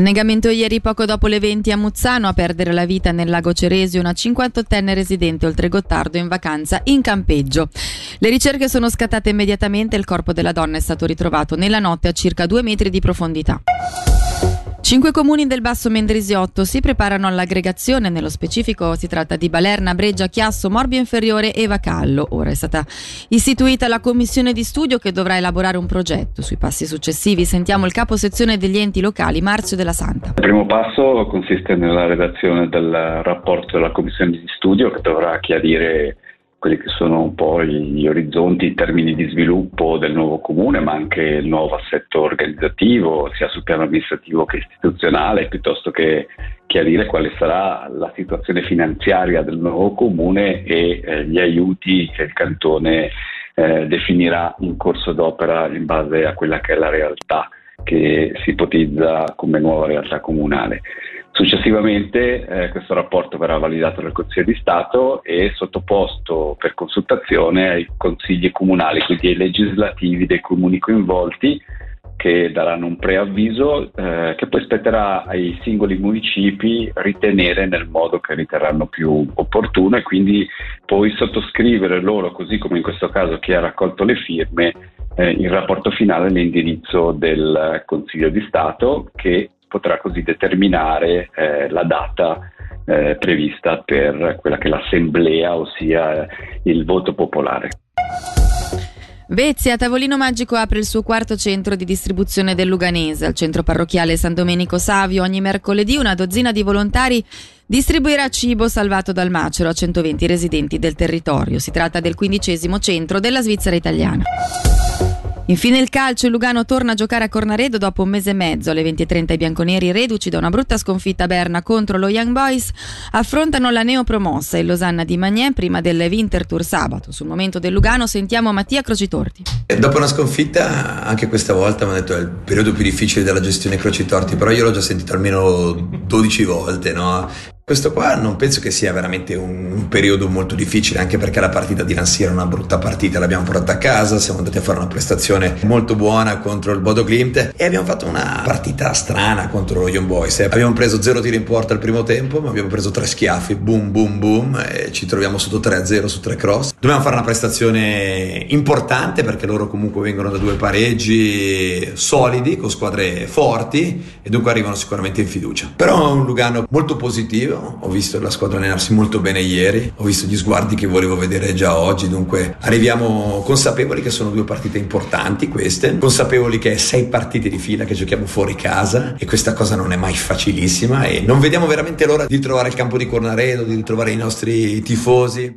Annegamento ieri poco dopo le 20 a Muzzano a perdere la vita nel lago Ceresio una 58enne residente oltre Gottardo in vacanza in campeggio. Le ricerche sono scattate immediatamente e il corpo della donna è stato ritrovato nella notte a circa due metri di profondità. Cinque comuni del Basso Mendrisiotto si preparano all'aggregazione, nello specifico si tratta di Balerna, Breggia, Chiasso, Morbio Inferiore e Vacallo. Ora è stata istituita la commissione di studio che dovrà elaborare un progetto. Sui passi successivi sentiamo il capo sezione degli enti locali, Marzio della Santa. Il primo passo consiste nella redazione del rapporto della commissione di studio che dovrà chiarire quelli che sono un po' gli orizzonti in termini di sviluppo del nuovo comune, ma anche il nuovo assetto organizzativo, sia sul piano amministrativo che istituzionale, piuttosto che chiarire quale sarà la situazione finanziaria del nuovo comune e eh, gli aiuti che il cantone eh, definirà in corso d'opera in base a quella che è la realtà che si ipotizza come nuova realtà comunale. Successivamente eh, questo rapporto verrà validato dal Consiglio di Stato e sottoposto per consultazione ai consigli comunali, quindi ai legislativi dei comuni coinvolti che daranno un preavviso eh, che poi spetterà ai singoli municipi ritenere nel modo che riterranno più opportuno e quindi poi sottoscrivere loro, così come in questo caso chi ha raccolto le firme, eh, il rapporto finale all'indirizzo del Consiglio di Stato che potrà così determinare eh, la data eh, prevista per quella che è l'assemblea, ossia il voto popolare. Vezzi a Tavolino Magico apre il suo quarto centro di distribuzione del Luganese. Al centro parrocchiale San Domenico Savio ogni mercoledì una dozzina di volontari distribuirà cibo salvato dal macero a 120 residenti del territorio. Si tratta del quindicesimo centro della Svizzera italiana. Infine il calcio, il Lugano torna a giocare a Cornaredo dopo un mese e mezzo. Alle 20.30 i bianconeri, reduci da una brutta sconfitta a Berna contro lo Young Boys, affrontano la neopromossa il Losanna di Magnen prima del Winter Tour sabato. Sul momento del Lugano sentiamo Mattia Crocitorti. Dopo una sconfitta, anche questa volta mi hanno detto è il periodo più difficile della gestione Crocitorti, però io l'ho già sentito almeno 12 volte, no? Questo qua non penso che sia veramente un, un, periodo molto difficile, anche perché la partita di Nancy era una brutta partita, l'abbiamo portata a casa, siamo andati a fare una prestazione molto buona contro il Bodo Glimt e abbiamo fatto una partita strana contro lo Young Boys. Abbiamo preso zero tiri in porta al primo tempo, ma abbiamo preso tre schiaffi, boom boom boom, e ci troviamo sotto 3-0 su tre cross. Dobbiamo fare una prestazione importante perché loro comunque vengono da due pareggi solidi, con squadre forti e dunque arrivano sicuramente in fiducia. Però è un Lugano molto positivo ho visto la squadra allenarsi molto bene ieri, ho visto gli sguardi che volevo vedere già oggi, dunque arriviamo consapevoli che sono due partite importanti queste, consapevoli che è sei partite di fila che giochiamo fuori casa e questa cosa non è mai facilissima e non vediamo veramente l'ora di trovare il campo di Cornaredo, di ritrovare i nostri tifosi.